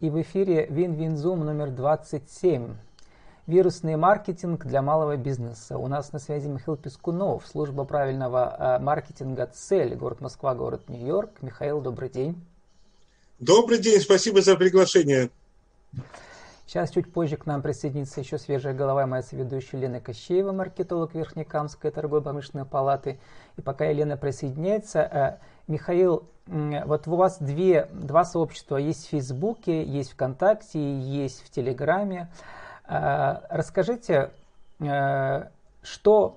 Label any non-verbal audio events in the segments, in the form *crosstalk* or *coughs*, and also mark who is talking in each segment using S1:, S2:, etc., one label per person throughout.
S1: И в эфире Вин-Вин-Зум номер 27. Вирусный маркетинг для малого бизнеса. У нас на связи Михаил Пескунов, служба правильного э, маркетинга «Цель», город Москва, город Нью-Йорк. Михаил, добрый день.
S2: Добрый день, спасибо за приглашение.
S1: Сейчас чуть позже к нам присоединится еще свежая голова моя соведущая Лена Кощеева, маркетолог Верхнекамской торгово-промышленной палаты. И пока Елена присоединяется, э, Михаил, вот у вас две, два сообщества есть в Фейсбуке, есть ВКонтакте, есть в Телеграме. А, расскажите, э, что,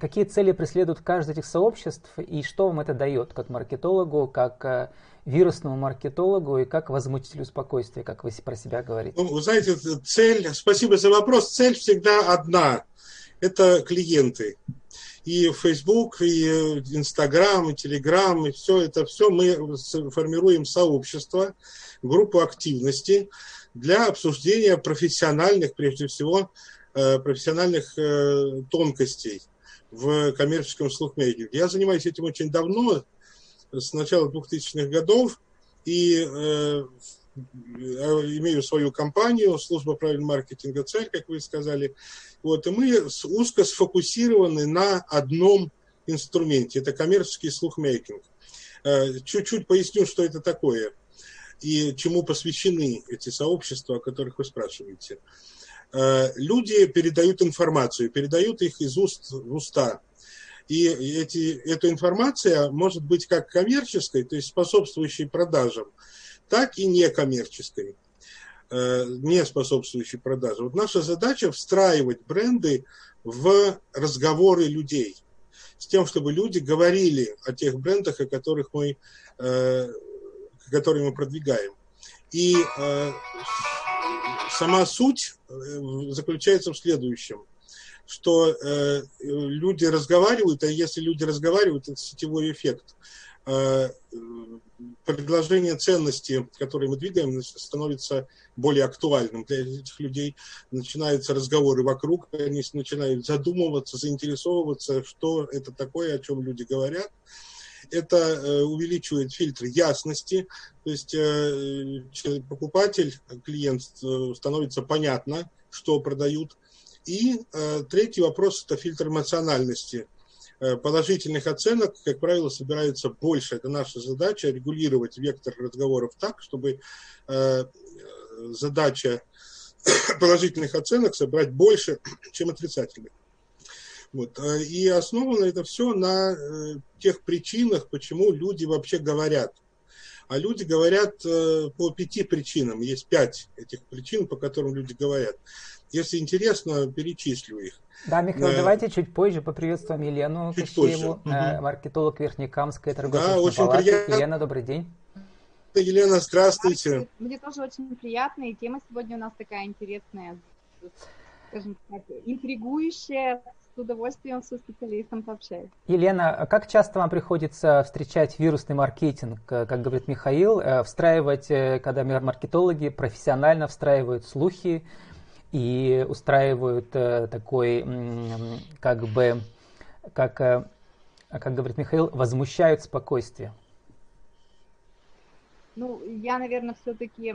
S1: какие цели преследует каждое этих сообществ и что вам это дает как маркетологу, как э, вирусному маркетологу и как возмутителю спокойствия, как вы про себя говорите?
S2: Ну, вы знаете, цель, спасибо за вопрос, цель всегда одна – это клиенты и Facebook, и Instagram, и Telegram, и все это все мы формируем сообщество, группу активности для обсуждения профессиональных, прежде всего, профессиональных э, тонкостей в коммерческом слухмейкинге. Я занимаюсь этим очень давно, с начала 2000-х годов, и э, имею свою компанию, служба правильного маркетинга «Цель», как вы сказали, вот, и мы узко сфокусированы на одном инструменте, это коммерческий слухмейкинг. Э, чуть-чуть поясню, что это такое и чему посвящены эти сообщества, о которых вы спрашиваете. Э, люди передают информацию, передают их из уст в уста. И эти, эта информация может быть как коммерческой, то есть способствующей продажам, так и некоммерческой, э, не способствующей продаже. Вот наша задача встраивать бренды в разговоры людей, с тем, чтобы люди говорили о тех брендах, о которых мы, э, которые мы продвигаем. И сама суть заключается в следующем, что люди разговаривают, а если люди разговаривают, это сетевой эффект предложение ценности, которые мы двигаем, становится более актуальным для этих людей. Начинаются разговоры вокруг, они начинают задумываться, заинтересовываться, что это такое, о чем люди говорят. Это э, увеличивает фильтр ясности, то есть э, покупатель, клиент э, становится понятно, что продают. И третий вопрос – это фильтр эмоциональности положительных оценок, как правило, собирается больше. Это наша задача регулировать вектор разговоров так, чтобы задача *coughs* положительных оценок собрать больше, чем отрицательных. Вот. Э, и основано это все на тех причинах, почему люди вообще говорят. А люди говорят по пяти причинам. Есть пять этих причин, по которым люди говорят. Если интересно, перечислю их.
S1: Да, Михаил, э, давайте чуть позже поприветствуем Елену чуть Кощееву, позже. Э, маркетолог Верхнекамской торговой да, очень палаты. Приятно. Елена, добрый день.
S2: Елена, здравствуйте.
S3: Мне тоже очень приятно, и тема сегодня у нас такая интересная, скажем так, интригующая, с удовольствием со специалистом пообщаюсь.
S1: Елена, а как часто вам приходится встречать вирусный маркетинг, э, как говорит Михаил, встраивать, когда маркетологи профессионально встраивают слухи, и устраивают э, такой, как бы, как, э, как говорит Михаил, возмущают спокойствие.
S3: Ну, я, наверное, все-таки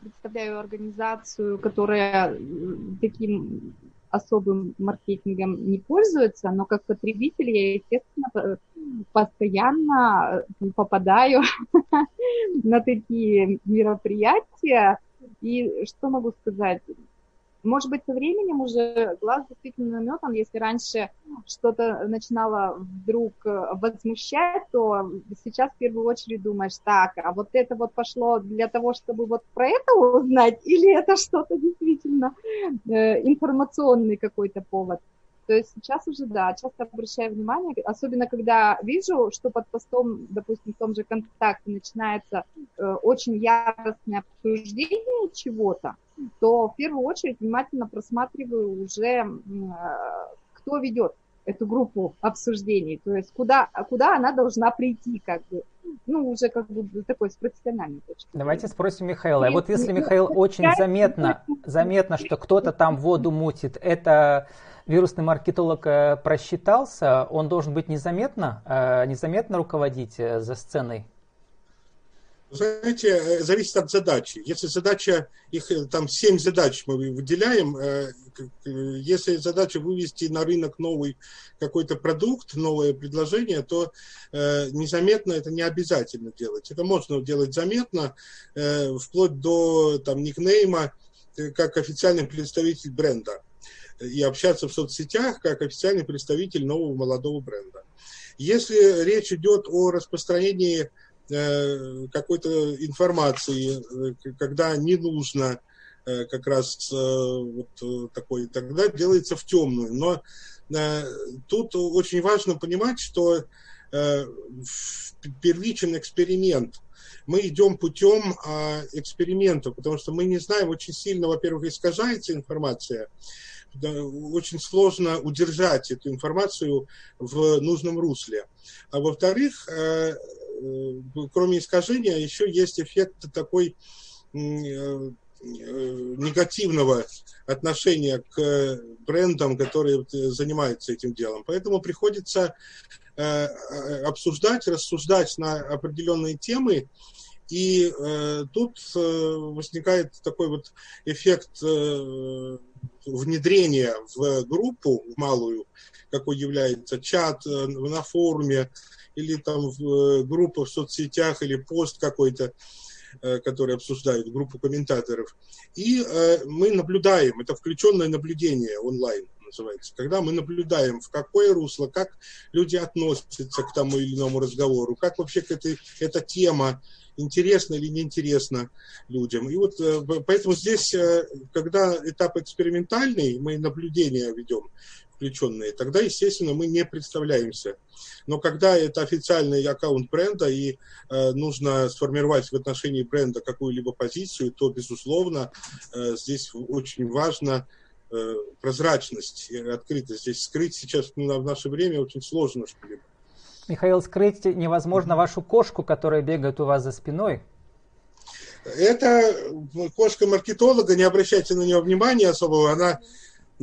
S3: представляю организацию, которая таким особым маркетингом не пользуется, но как потребитель я, естественно, постоянно попадаю *laughs* на такие мероприятия. И что могу сказать? Может быть, со временем уже глаз действительно наметан. Если раньше что-то начинало вдруг э, возмущать, то сейчас в первую очередь думаешь, так, а вот это вот пошло для того, чтобы вот про это узнать, *laughs* или это что-то действительно э, информационный какой-то повод. То есть сейчас уже, да, часто обращаю внимание, особенно когда вижу, что под постом, допустим, в том же ВКонтакте начинается э, очень яростное обсуждение чего-то, то в первую очередь внимательно просматриваю уже, э, кто ведет эту группу обсуждений, то есть куда, куда она должна прийти, как бы, ну, уже как бы такой с профессиональной точки.
S1: Давайте спросим Михаила. И, вот если, Михаил, очень заметно, заметно, что кто-то там воду мутит, это вирусный маркетолог э, просчитался, он должен быть незаметно, э, незаметно руководить за сценой?
S2: Знаете, э, зависит от задачи. Если задача, их э, там семь задач мы выделяем, э, если задача вывести на рынок новый какой-то продукт, новое предложение, то незаметно это не обязательно делать. Это можно делать заметно, вплоть до там, никнейма, как официальный представитель бренда и общаться в соцсетях как официальный представитель нового молодого бренда. Если речь идет о распространении какой-то информации, э, когда не нужно э, как раз вот такой, тогда делается в темную. Но тут очень важно понимать, что первичен эксперимент. Мы идем путем эксперимента, потому что мы не знаем, очень сильно, во-первых, искажается информация, очень сложно удержать эту информацию в нужном русле. А во-вторых, Э, кроме искажения, еще есть эффект такой э, э, негативного отношения к брендам, которые занимаются этим делом. Поэтому приходится обсуждать, рассуждать на определенные темы, и тут возникает такой вот эффект внедрения в группу, в малую, какой является чат на форуме, или там в э, группа в соцсетях, или пост какой-то, э, который обсуждают, группу комментаторов. И э, мы наблюдаем, это включенное наблюдение онлайн называется, когда мы наблюдаем, в какое русло, как люди относятся к тому или иному разговору, как вообще к этой, эта тема интересна или неинтересна людям. И вот поэтому здесь, когда этап экспериментальный, мы наблюдения ведем, включенные, тогда, естественно, мы не представляемся. Но когда это официальный аккаунт бренда и э, нужно сформировать в отношении бренда какую-либо позицию, то, безусловно, э, здесь очень важно э, прозрачность и открытость. Здесь скрыть сейчас ну, в наше время очень сложно что-либо.
S1: Михаил, скрыть невозможно вашу кошку, которая бегает у вас за спиной.
S2: Это кошка маркетолога, не обращайте на нее внимания особого, она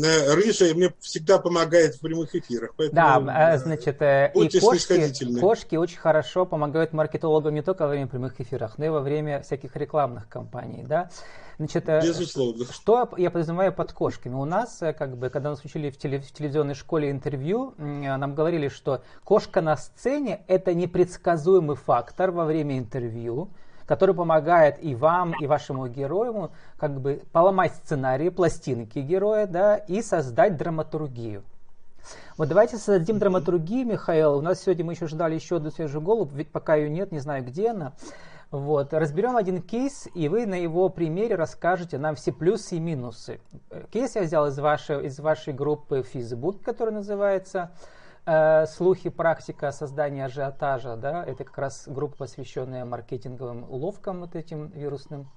S2: рыжая мне всегда помогает в прямых эфирах.
S1: Поэтому, да, э, значит, э, и кошки, кошки очень хорошо помогают маркетологам не только во время прямых эфиров, но и во время всяких рекламных кампаний, да. Значит, э, Безусловно. Что я подразумеваю под кошками? У нас, как бы, когда нас учили в, теле, в телевизионной школе интервью, нам говорили, что кошка на сцене – это непредсказуемый фактор во время интервью, который помогает и вам, и вашему герою как бы поломать сценарий, пластинки героя, да, и создать драматургию. Вот давайте создадим драматургию, Михаил. У нас сегодня мы еще ждали еще одну свежую голову, ведь пока ее нет, не знаю, где она. Вот. Разберем один кейс, и вы на его примере расскажете нам все плюсы и минусы. Кейс я взял из вашей, из вашей группы Facebook, которая называется Э, слухи, практика создания ажиотажа, да, это как раз группа, посвященная маркетинговым уловкам вот этим вирусным.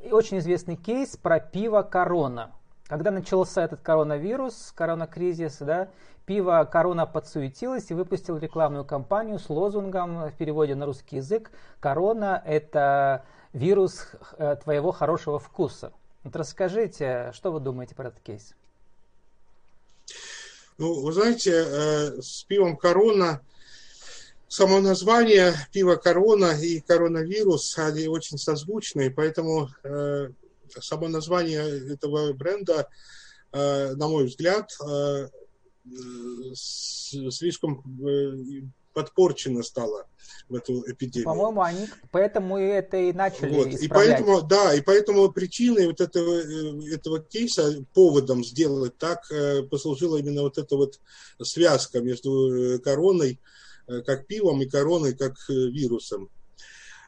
S1: И очень известный кейс про пиво Корона. Когда начался этот коронавирус, коронакризис, да, пиво Корона подсуетилось и выпустил рекламную кампанию с лозунгом в переводе на русский язык «Корона – это вирус э, твоего хорошего вкуса». Вот расскажите, что вы думаете про этот кейс?
S2: Ну, вы знаете, э, с пивом «Корона» само название пива «Корона» и «Коронавирус» они очень созвучны, поэтому э, само название этого бренда, э, на мой взгляд, слишком подпорчено стало в эту эпидемию.
S1: По-моему, они поэтому и это и начали
S2: вот. И поэтому, да, и поэтому причиной вот этого, э, этого кейса, поводом сделать так, э, послужила именно вот эта вот связка между э, короной, как пивом, и короной, как вирусом.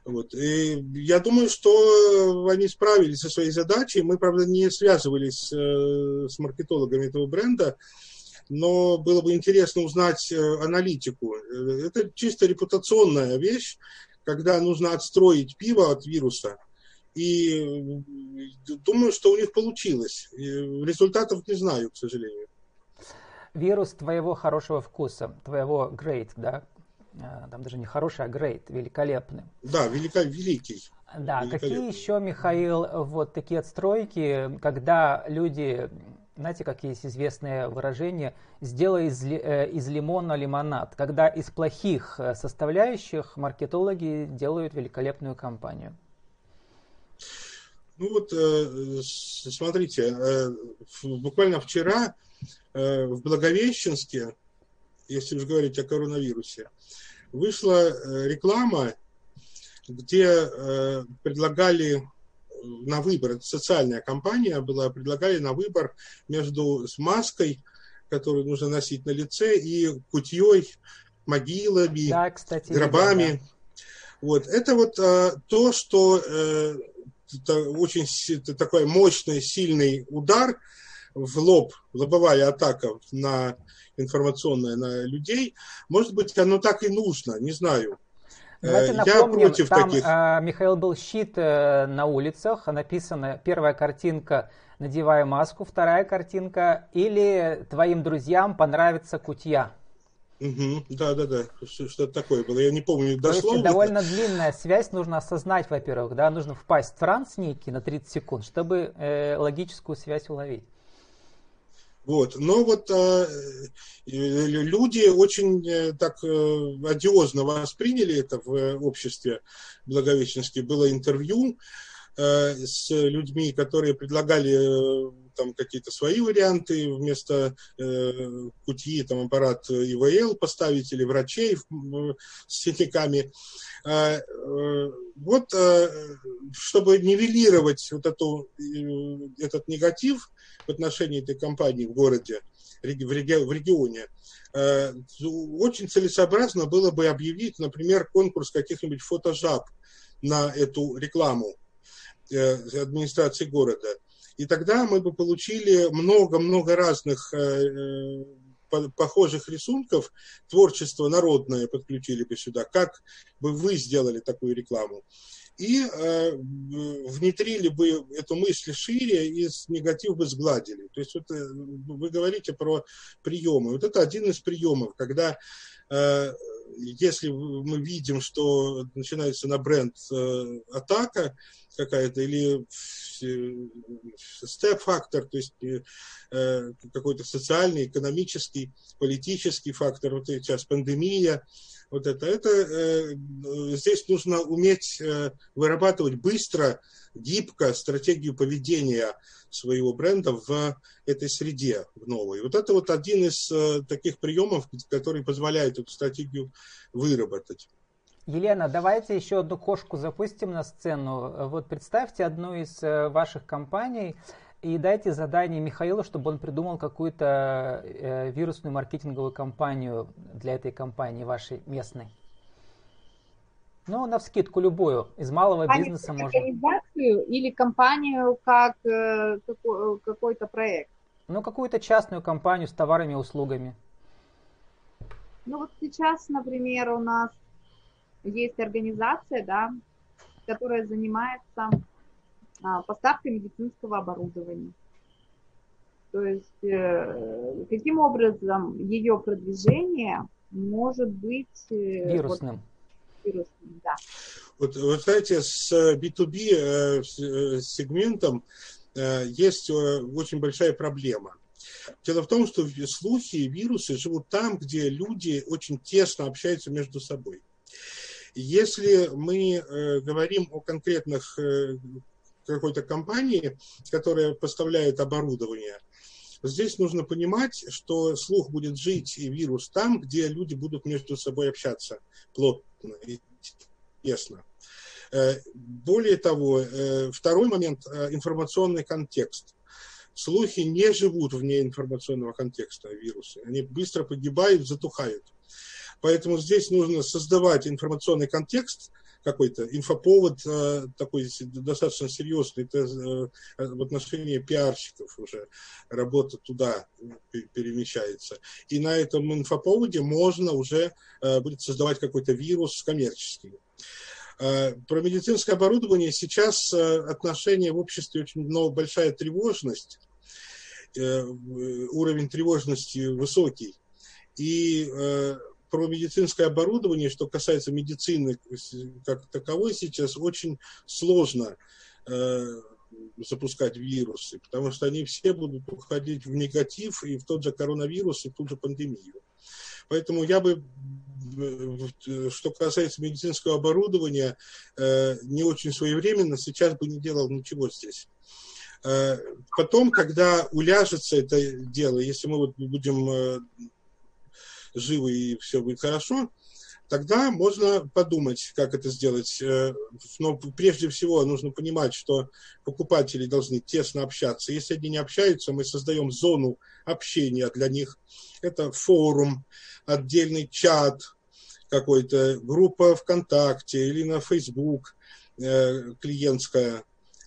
S2: Вот. И я думаю, что они справились со своей задачей. Мы, правда, не связывались с маркетологами этого бренда, но было бы интересно узнать э, аналитику. Э, это чисто репутационная вещь, когда нужно отстроить пиво от вируса. И э, думаю, что у них получилось. Результатов не знаю, к сожалению.
S1: Вирус твоего хорошего вкуса, твоего great, да? Там даже не хороший, а great, великолепный.
S2: Да, велика, великий.
S1: Да, какие еще, Михаил, вот такие отстройки, когда люди знаете, как есть известное выражение, сделай из, э, из лимона лимонад, когда из плохих э, составляющих маркетологи делают великолепную компанию.
S2: Ну вот, смотрите, буквально вчера в Благовещенске, если уж говорить о коронавирусе, вышла реклама, где предлагали на выбор, это социальная компания была, предлагали на выбор между с маской, которую нужно носить на лице, и кутьей, могилами, да, кстати, гробами. Да. Вот. Это вот а, то, что э, это очень это такой мощный, сильный удар в лоб, лобовая атака на информационная на людей. Может быть, оно так и нужно, не знаю.
S1: Давайте напомним, Я против там таких. Э, Михаил был щит э, на улицах, написано первая картинка «Надевай маску», вторая картинка «Или твоим друзьям понравится кутья».
S2: Угу, да, да, да, что-то такое было. Я не помню дословно.
S1: То есть довольно длинная связь, нужно осознать, во-первых, да, нужно впасть в транс некий на 30 секунд, чтобы э, логическую связь уловить.
S2: Вот. Но вот э, люди очень э, так э, одиозно восприняли это в э, обществе Благовещенске. Было интервью э, с людьми, которые предлагали там какие-то свои варианты вместо э, кутьи, там аппарат ИВЛ поставить или врачей с синяками. Э, э, вот, э, чтобы нивелировать вот эту, э, этот негатив, в отношении этой компании в городе, в регионе, э, очень целесообразно было бы объявить, например, конкурс каких-нибудь фотожаб на эту рекламу э, администрации города. И тогда мы бы получили много-много разных э, похожих рисунков, творчество народное подключили бы сюда. Как бы вы сделали такую рекламу? и э, внедрили бы эту мысль шире и негатив бы сгладили. То есть вот э, вы говорите про приемы. Вот это один из приемов, когда э, если мы видим, что начинается на бренд э, атака какая-то или степ-фактор, то есть э, какой-то социальный, экономический, политический фактор, вот сейчас пандемия, вот это, это э, здесь нужно уметь э, вырабатывать быстро, гибко стратегию поведения своего бренда в этой среде в новой. Вот это вот один из таких приемов, который позволяет эту стратегию выработать.
S1: Елена, давайте еще одну кошку запустим на сцену. Вот представьте одну из э, ваших компаний, и дайте задание Михаилу, чтобы он придумал какую-то э, вирусную маркетинговую кампанию для этой компании вашей местной. Ну, на вскидку любую, из малого бизнеса можно.
S3: Организацию или компанию как э, какой, какой-то проект?
S1: Ну, какую-то частную компанию с товарами и услугами.
S3: Ну, вот сейчас, например, у нас есть организация, да, которая занимается а, поставка медицинского оборудования. То есть э, каким образом ее продвижение может быть
S1: э, вирусным?
S2: Вот, вирусным, да. Вот, вы знаете, с B2B э, сегментом есть очень большая проблема. Дело в том, что слухи и вирусы живут там, где люди очень тесно общаются между собой. Если мы говорим о конкретных какой-то компании, которая поставляет оборудование, здесь нужно понимать, что слух будет жить и вирус там, где люди будут между собой общаться плотно и тесно. Э, более того, э, второй момент э, – информационный контекст. Слухи не живут вне информационного контекста вирусы. Они быстро погибают, затухают. Поэтому здесь нужно создавать информационный контекст, какой-то инфоповод э, такой достаточно серьезный это, э, в отношении пиарщиков уже работа туда перемещается. И на этом инфоповоде можно уже э, будет создавать какой-то вирус коммерческий. Про медицинское оборудование сейчас отношение в обществе очень много, большая тревожность, уровень тревожности высокий. И про медицинское оборудование, что касается медицины как таковой сейчас, очень сложно э, запускать вирусы, потому что они все будут уходить в негатив и в тот же коронавирус, и в ту же пандемию. Поэтому я бы, что касается медицинского оборудования, не очень своевременно, сейчас бы не делал ничего здесь. Потом, когда уляжется это дело, если мы вот будем живы и все будет хорошо, тогда можно подумать, как это сделать. Э, но прежде всего нужно понимать, что покупатели должны тесно общаться. Если они не общаются, мы создаем зону общения для них. Это форум, отдельный чат, какой-то группа ВКонтакте или на Facebook э, клиентская.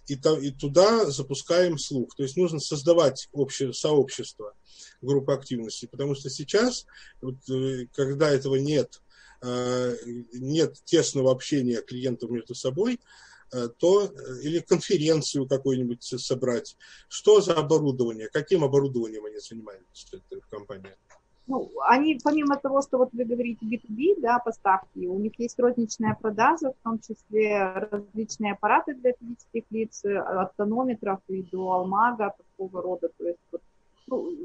S2: И, то, и туда запускаем слух. То есть нужно создавать общее сообщество, группы активности. Потому что сейчас, вот, э, когда этого нет, Э, нет тесного общения клиентов между собой, э, то или конференцию какую-нибудь собрать. Что за оборудование? Каким оборудованием они занимаются, эта компания?
S3: Ну, они, помимо того, что вот вы говорите B2B, да, поставки, у них есть розничная продажа, в том числе различные аппараты для физических лиц, от тонометров и до алмага, такого рода, то есть вот
S2: ну,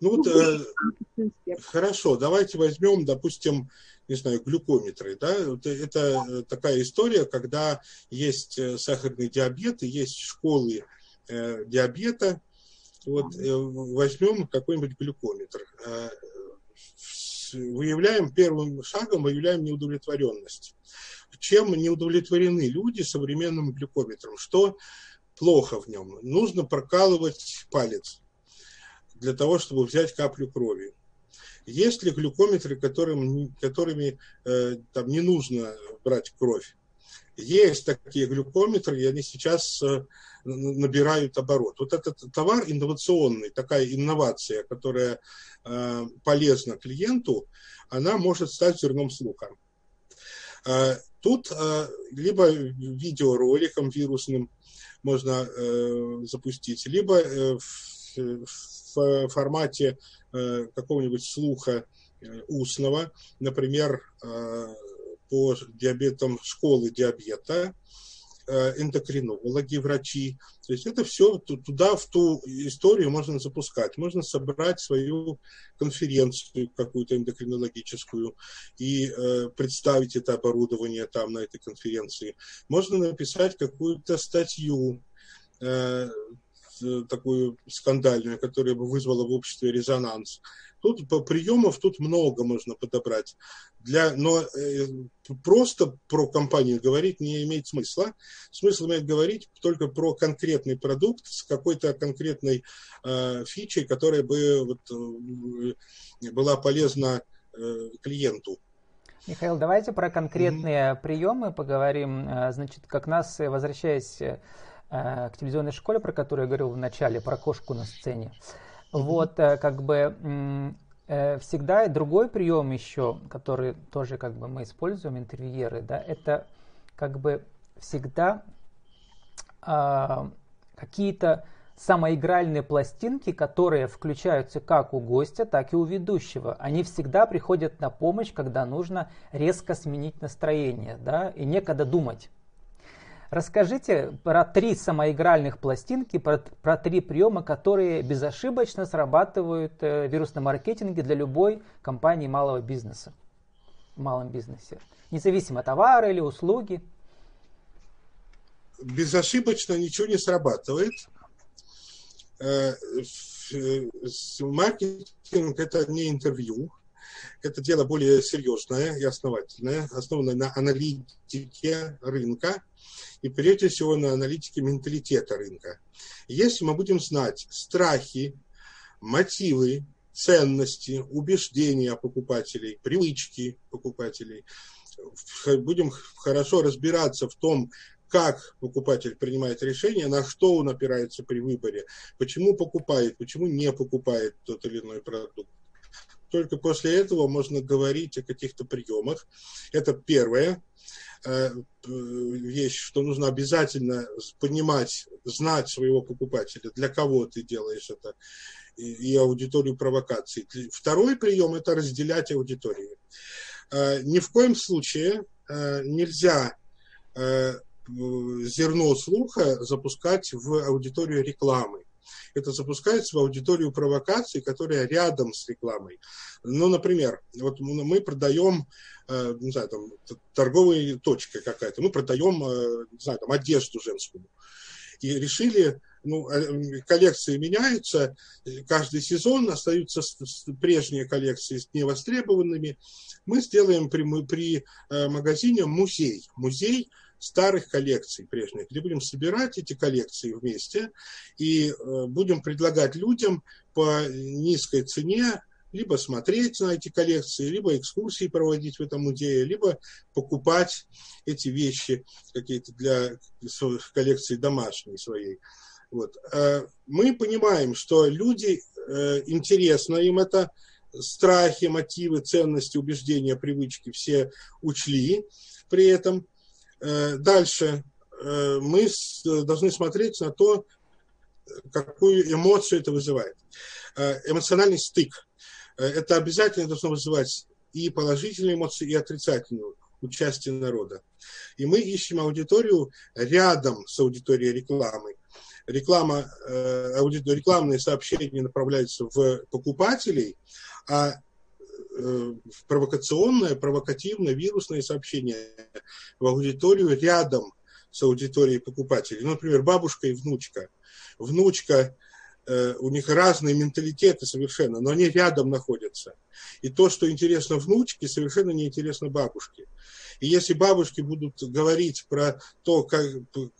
S2: ну вот, э, хорошо, давайте возьмем, допустим, не знаю, глюкометры. Да? Это э, такая история, когда есть э, сахарный диабет и есть школы э, диабета. Вот э, возьмем какой-нибудь глюкометр. Э, выявляем первым шагом, выявляем неудовлетворенность. Чем не удовлетворены люди современным глюкометром? Что плохо в нем? Нужно прокалывать палец для того, чтобы взять каплю крови. Есть ли глюкометры, которым, которыми э, там не нужно брать кровь? Есть такие глюкометры, и они сейчас э, набирают оборот. Вот этот товар инновационный, такая инновация, которая э, полезна клиенту, она может стать зерном слуха. Э, тут э, либо видеороликом вирусным можно э, запустить, либо э, в, в в формате э, какого-нибудь слуха э, устного, например, э, по диабетам школы диабета, эндокринологи, врачи. То есть это все туда, в ту историю можно запускать. Можно собрать свою конференцию какую-то эндокринологическую и э, представить это оборудование там на этой конференции. Можно написать какую-то статью, э, Э, такую скандальную, которая бы вызвала в обществе резонанс. Тут по приемов тут много можно подобрать. Для, но э, просто про компанию говорить не имеет смысла. Смысл имеет говорить только про конкретный продукт с какой-то конкретной э, фичей, которая бы вот, э, была полезна э, клиенту.
S1: Михаил, давайте про конкретные mm-hmm. приемы поговорим. Э, значит, как нас, возвращаясь Э, к телевизионной школе, про которую я говорил в начале, про кошку на сцене. Вот, э, как бы э, всегда другой прием еще, который тоже как бы мы используем, интервьюеры, да, это как бы всегда э, какие-то самоигральные пластинки, которые включаются как у гостя, так и у ведущего. Они всегда приходят на помощь, когда нужно резко сменить настроение, да, и некогда думать. Расскажите про три самоигральных пластинки, про, про три приема, которые безошибочно срабатывают э, в вирусном маркетинге для любой компании малого бизнеса, в малом бизнесе, независимо товары или услуги.
S2: Безошибочно ничего не срабатывает. Э, маркетинг – это не интервью, это дело более серьезное и основательное, основанное на аналитике рынка и прежде всего на аналитике менталитета рынка. Если мы будем знать страхи, мотивы, ценности, убеждения покупателей, привычки покупателей, будем хорошо разбираться в том, как покупатель принимает решение, на что он опирается при выборе, почему покупает, почему не покупает тот или иной продукт. Только после этого можно говорить о каких-то приемах. Это первое. Э, вещь, что нужно обязательно понимать, знать своего покупателя, для кого ты делаешь это, и аудиторию провокаций. Второй прием – это разделять аудиторию. Э, ни в коем случае э, нельзя зерно слуха запускать в аудиторию рекламы. Это запускается в аудиторию провокаций, которая рядом с рекламой. Ну, например, вот мы продаем, э, не знаю, там, торговая точка какая-то, мы продаем, э, не знаю, там, одежду женскую. И решили ну, э, коллекции меняются, каждый сезон остаются прежние коллекции с невостребованными. Мы сделаем при, при магазине музей. Музей старых коллекций прежних, где будем собирать эти коллекции вместе и э, будем предлагать людям по низкой цене либо смотреть на эти коллекции, либо экскурсии проводить в этом музее, либо покупать эти вещи какие-то для коллекции домашней своей. Вот. Э, мы понимаем, что люди, э, интересно им это, страхи, мотивы, ценности, убеждения, привычки все учли при этом. Э, дальше мы должны смотреть на то, какую эмоцию это вызывает. Эмоциональный стык. Это обязательно должно вызывать и положительные эмоции, и отрицательную участие народа. И мы ищем аудиторию рядом с аудиторией рекламы реклама, э, рекламные сообщения направляются в покупателей, а э, провокационное, провокативное, вирусное сообщение в аудиторию рядом с аудиторией покупателей. Ну, например, бабушка и внучка. Внучка, э, у них разные менталитеты совершенно, но они рядом находятся. И то, что интересно внучке, совершенно не интересно бабушке. И если бабушки будут говорить про то, как,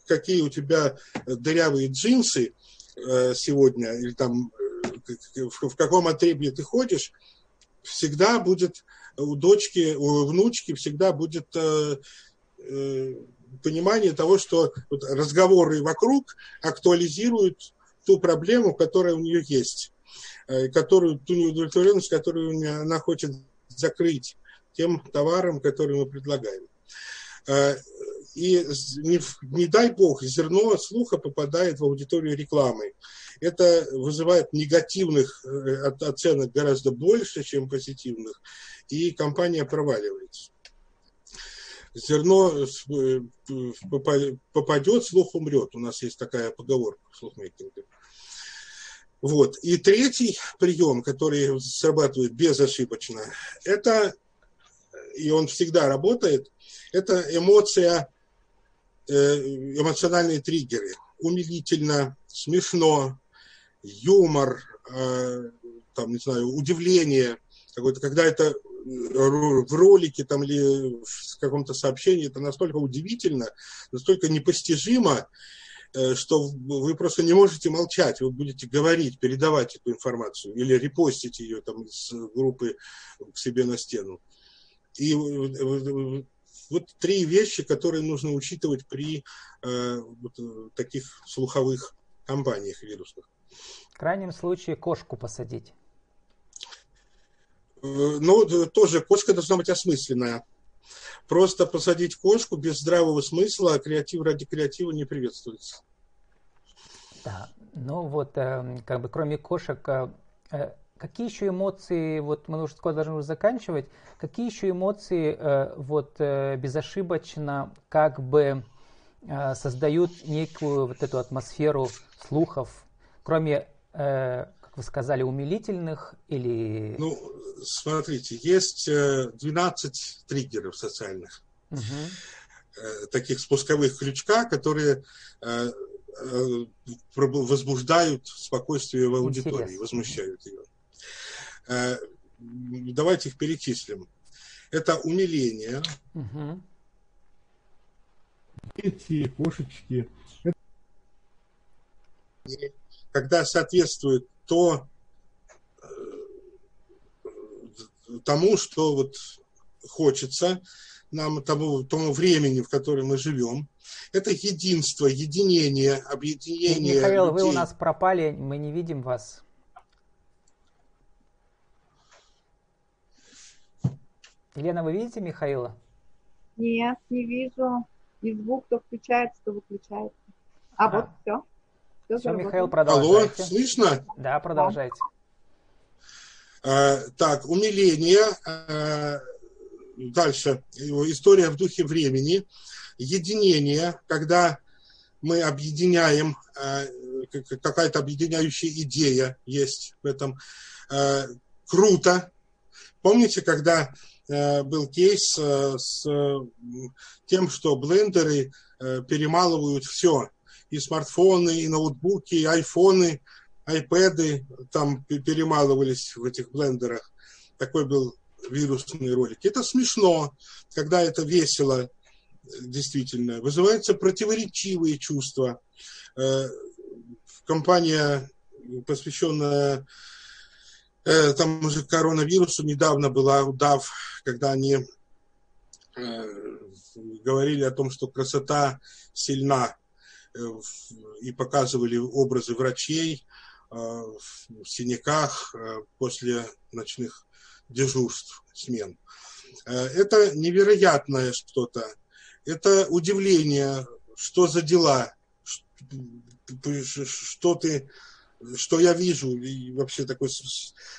S2: какие у тебя дырявые джинсы э, сегодня, или там э, в каком отребье ты ходишь, всегда будет у дочки, у внучки всегда будет э, понимание того, что разговоры вокруг актуализируют ту проблему, которая у нее есть, которую, ту неудовлетворенность, которую она хочет закрыть тем товарам, которые мы предлагаем. Э, и не, не дай бог, зерно слуха попадает в аудиторию рекламы. Это вызывает негативных э, оценок гораздо больше, чем позитивных, и компания проваливается. Зерно э, попадет, слух умрет. У нас есть такая поговорка в слухмейкинге. Вот. И третий прием, который срабатывает безошибочно, это и он всегда работает, это эмоция, эмоциональные триггеры. Умилительно, смешно, юмор, э, там, не знаю, удивление, какое-то, когда это в ролике там, или в каком-то сообщении, это настолько удивительно, настолько непостижимо, э, что вы просто не можете молчать, вы будете говорить, передавать эту информацию или репостить ее там из группы к себе на стену. И э, э, вот три вещи, которые нужно учитывать при э, вот, таких слуховых кампаниях вирусных.
S1: В крайнем случае кошку посадить.
S2: Ну, тоже кошка должна быть осмысленная. Просто посадить кошку без здравого смысла, а креатив ради креатива не приветствуется.
S1: Да, ну вот, как бы кроме кошек, какие еще эмоции, вот мы уже скоро должны уже заканчивать, какие еще эмоции э, вот э, безошибочно как бы э, создают некую вот эту атмосферу слухов, кроме, э, как вы сказали, умилительных или...
S2: Ну, смотрите, есть 12 триггеров социальных, угу. таких спусковых крючка, которые возбуждают спокойствие в аудитории, Интересно. возмущают ее. Э, давайте их перечислим. Это умиление. Угу. Дети, кошечки. Когда соответствует то э, тому, что вот хочется нам тому, тому времени, в котором мы живем. Это единство, единение, объединение.
S1: Михаил, людей. вы у нас пропали, мы не видим вас. Елена, вы видите Михаила?
S3: Нет, не вижу. И звук то включается, то выключается. А, а. вот все.
S1: Все, все Михаил, продолжайте.
S2: Алло, слышно?
S1: Да, продолжайте.
S2: А, так, умиление. А, дальше. История в духе времени. единение, когда мы объединяем, э, какая-то объединяющая идея есть в этом. Э, круто. Помните, когда был кейс с тем, что блендеры перемалывают все, и смартфоны, и ноутбуки, и айфоны, айпэды там перемалывались в этих блендерах. Такой был вирусный ролик. Это смешно, когда это весело, действительно. Вызываются противоречивые чувства. Э, компания, посвященная э, тому же коронавирусу, недавно была удав, когда они э, говорили о том, что красота сильна, и показывали образы врачей в синяках после ночных дежурств, смен. Это невероятное что-то это удивление, что за дела, что ты, что я вижу, и вообще такое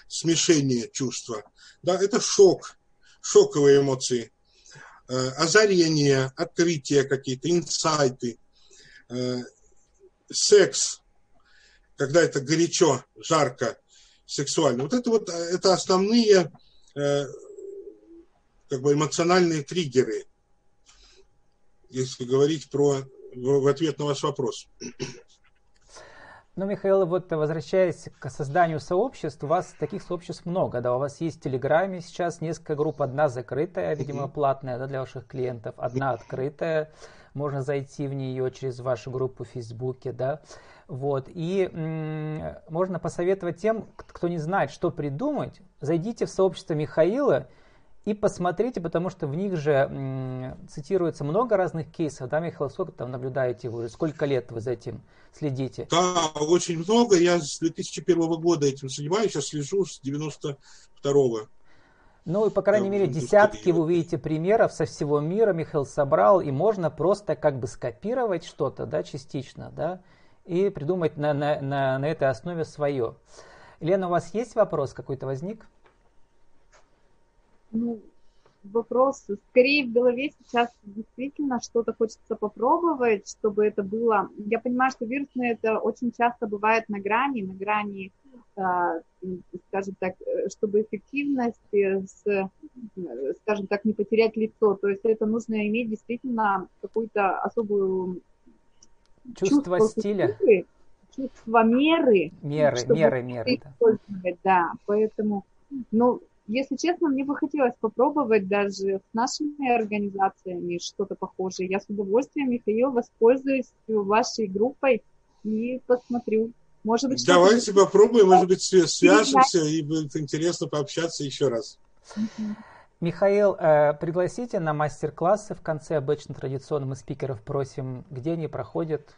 S2: смешение чувства. Да, это шок, шоковые эмоции, э, озарение, открытия какие-то, инсайты, э, секс, когда это горячо, жарко, сексуально. Вот это вот это основные э, как бы эмоциональные триггеры – если говорить про в ответ на ваш вопрос.
S1: Ну, Михаил, вот возвращаясь к созданию сообществ, у вас таких сообществ много, да, у вас есть в Телеграме сейчас несколько групп, одна закрытая, видимо, платная, да, для ваших клиентов, одна открытая, можно зайти в нее через вашу группу в Фейсбуке, да, вот, и м- можно посоветовать тем, кто не знает, что придумать, зайдите в сообщество Михаила, и посмотрите, потому что в них же цитируется много разных кейсов. Да, Михаил, сколько там наблюдаете вы? Сколько лет вы за этим следите?
S2: Да, очень много. Я с 2001 года этим занимаюсь, сейчас слежу с 92-го.
S1: Ну и, по крайней мере, десятки вы увидите примеров со всего мира Михаил собрал, и можно просто как бы скопировать что-то, да, частично, да, и придумать на, на, на, на этой основе свое. Лена, у вас есть вопрос какой-то возник?
S3: Ну, вопрос, скорее в голове сейчас действительно что-то хочется попробовать, чтобы это было... Я понимаю, что вирусные это очень часто бывает на грани, на грани, э, скажем так, чтобы эффективность, с, скажем так, не потерять лицо. То есть это нужно иметь действительно какую-то особую...
S1: Чувство, чувство стиля.
S3: Культуры, чувство меры.
S1: Меры, меры, меры.
S3: Да. да, поэтому... Ну, если честно, мне бы хотелось попробовать даже с нашими организациями что-то похожее. Я с удовольствием, Михаил, воспользуюсь вашей группой и посмотрю. Может быть,
S2: Давайте попробуем, может быть, свяжемся, и будет интересно пообщаться еще раз.
S1: Михаил, э, пригласите на мастер-классы в конце. Обычно традиционно мы спикеров просим, где они проходят,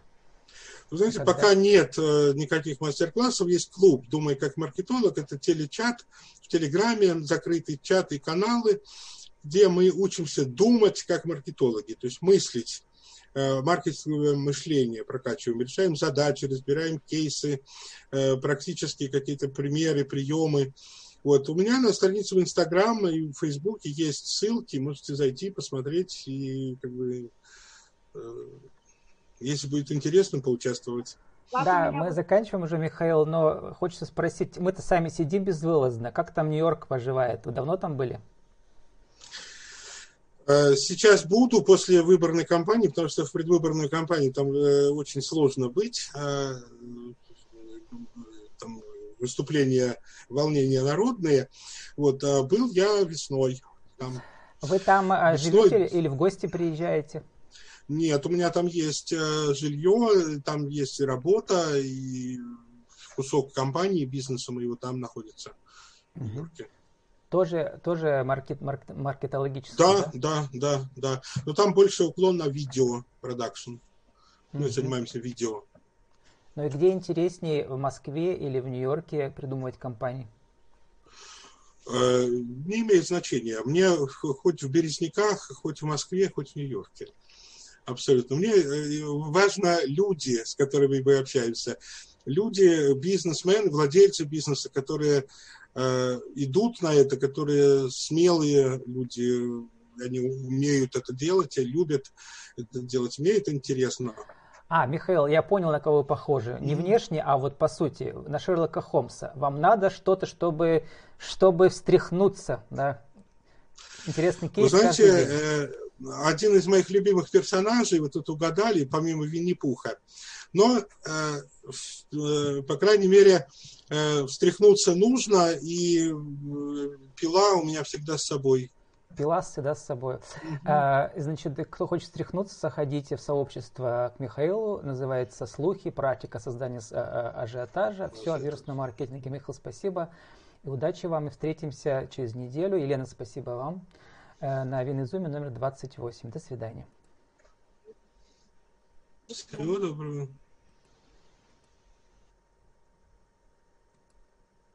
S2: вы знаете, Когда? пока нет э, никаких мастер-классов, есть клуб «Думай как маркетолог», это телечат в Телеграме, закрытый чат и каналы, где мы учимся думать как маркетологи, то есть мыслить, э, маркетинговое мышление прокачиваем, решаем задачи, разбираем кейсы, э, практические какие-то примеры, приемы. Вот. У меня на странице в Инстаграм и в Фейсбуке есть ссылки, можете зайти, посмотреть и как бы если будет интересно поучаствовать.
S1: Да, мы заканчиваем уже, Михаил, но хочется спросить, мы-то сами сидим безвылазно, как там Нью-Йорк поживает? Вы давно там были?
S2: Э, сейчас буду после выборной кампании, потому что в предвыборную кампанию там э, очень сложно быть. Э, там выступления, волнения народные. Вот, был я весной.
S1: Там. Вы там весной... живете или в гости приезжаете?
S2: Нет, у меня там есть э, жилье, там есть и работа, и кусок компании, бизнеса моего там находится в Нью-Йорке.
S1: Тоже, тоже маркет, маркет, маркетологический,
S2: да? Да, да, да, да. Но там больше уклон на видео продакшн. Мы угу. занимаемся видео.
S1: Ну и где интереснее, в Москве или в Нью-Йорке придумывать компании?
S2: Э, не имеет значения. Мне хоть в Березняках, хоть в Москве, хоть в Нью-Йорке. Абсолютно. Мне э, важно люди, с которыми мы общаемся. Люди, бизнесмены, владельцы бизнеса, которые э, идут на это, которые смелые люди, они умеют это делать, любят это делать, мне это интересно.
S1: А, Михаил, я понял, на кого вы похожи. Не внешне, а вот по сути, на Шерлока Холмса. Вам надо что-то, чтобы, чтобы встряхнуться, да?
S2: Интересный кейс. Вы знаете, э, один из моих любимых персонажей, вы тут угадали, помимо Винни-Пуха. Но, э, э, по крайней мере, встряхнуться нужно, и пила у меня всегда с собой
S1: пила всегда с собой. Угу. А, значит, кто хочет стряхнуться, заходите в сообщество к Михаилу, называется «Слухи. Практика создания а, а, ажиотажа». Все о вирусном маркетинге. Михаил, спасибо. И удачи вам. И встретимся через неделю. Елена, спасибо вам. Э, на Винизуме номер 28. До свидания.
S2: Всего доброго.